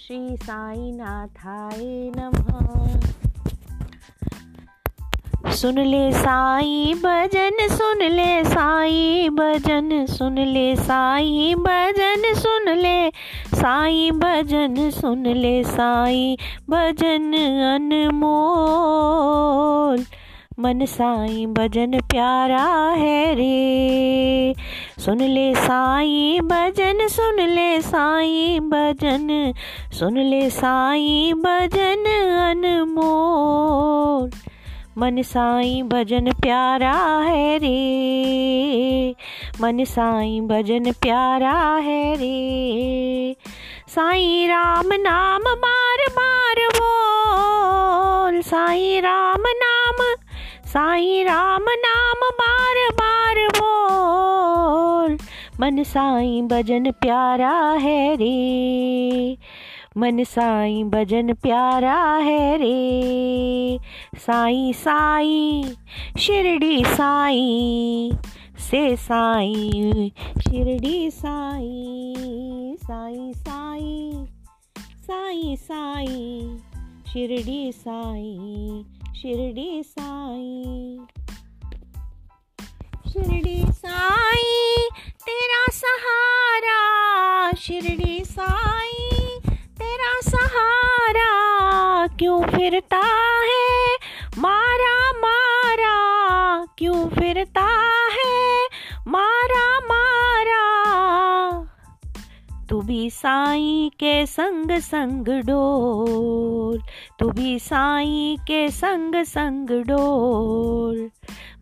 श्री साई नाथाय नमः। सुन ले साई भजन, सुन ले साई भजन, सुन ले साई भजन, सुन ले साई भजन, सुन ले साई भजन अनमोल। मन साई भजन प्यारा है रे। सुन ले साई भजन, सुन ले साई भजन, सुन ले साई भजन अनमोल। मन साई भजन प्यारा है रे। मन साई भजन प्यारा है रे। साई राम नाम बार बार बोल। साई राम नाम साई राम नाम बार बार बोल। मन साई भजन प्यारा है रे। मन साई भजन प्यारा है रे। साई साई, शिरडी साई, से साई, शिरडी साई साई साई साई साई, शिरडी साई शिरडी साई। शिरडी साई तेरा सहारा। शिरडी साई तेरा सहारा क्यों फिरता है? भी साई के संग संग डोल तू भी साई के संग संग डोल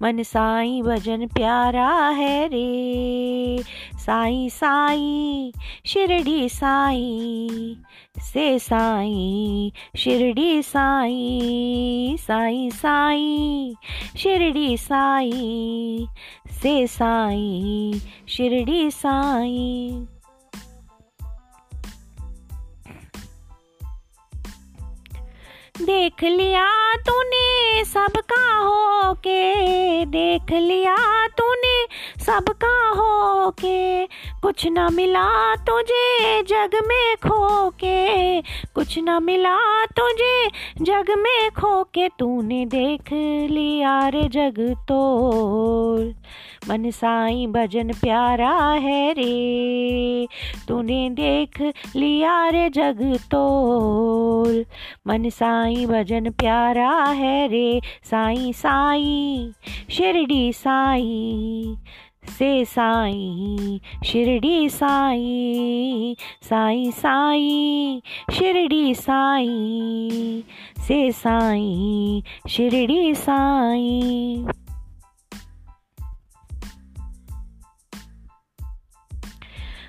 मन साई भजन प्यारा है रे, साई साई, शिरडी साई, से साई, शिरडी साई साई साई, शिरडी साई, से साई, शिरडी साई। देख लिया तूने सबका हो के देख लिया तूने सबका हो के कुछ न मिला तुझे जग में खो के कुछ न मिला तुझे जग में खो के तूने देख लिया रे जग तोल मन साई भजन प्यारा है रे। तूने देख लिया रे जग तोल। मन साई भजन प्यारा है रे। साई साई, शिरडी साई, से साई, शिरडी साई साई साई, शिरडी साई, से साई, शिरडी साई।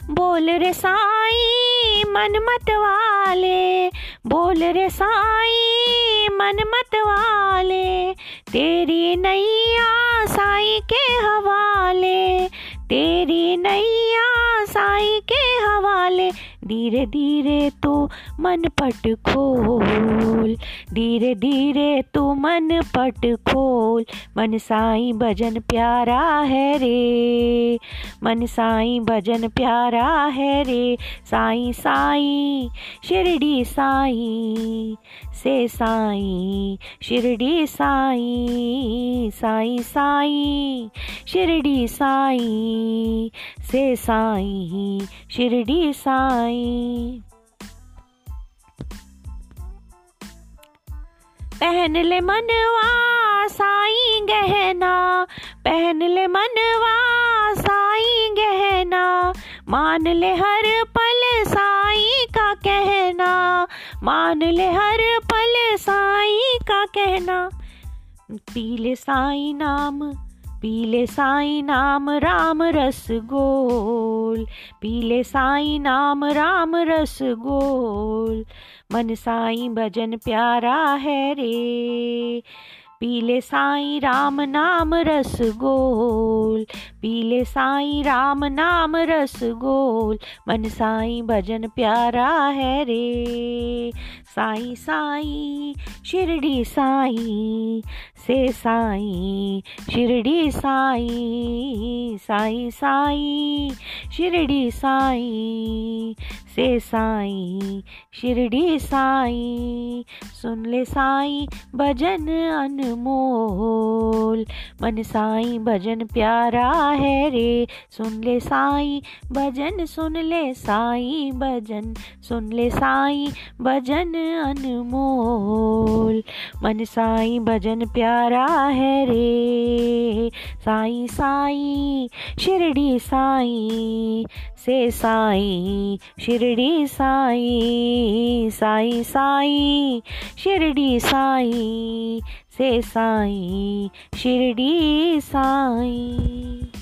बोल रे साई, मन मत वाले। बोल रे साई, मन मत वाले। तेरी नैया साई के हवाले। तेरी नैया साई के हवाले। धीरे धीरे तू मन पट खोल। धीरे धीरे तू मन पट खोल। मन साई भजन प्यारा है रे। मन साई भजन प्यारा है रे। साई साई, शिरडी साई, से साई, शिरडी साई साई साई, शिरडी साई, से साई, शिरडी साई पहन ले मनवा साई गहना पहन ले मनवा साई गहना मान ले हर पल साई का कहना। मान ले हर पल साई का कहना। पीले साई नाम पीले साई नाम राम रस गोल पीले साई नाम राम रस गोल मन साई भजन प्यारा है रे। पीले साई राम नाम रस गोल पीले साईं राम नाम रस गोल मन साईं भजन प्यारा है रे। साई साई, शिरडी साई, से साईं, शिरडी साई साई साई, शिरडी साई, से साई, शिरडी साई, सुन ले साईं भजन अनमोल मन साई भजन प्यारा है रे, सुन ले साई भजन, सुन ले साई भजन, सुन ले साई भजन अनमोल। मन साई भजन प्यारा है रे। साईं साईं, शिरडी साईं, से साईं, शिरडी साईं साईं साईं, शिरडी साईं, से साईं, शिरडी साईं।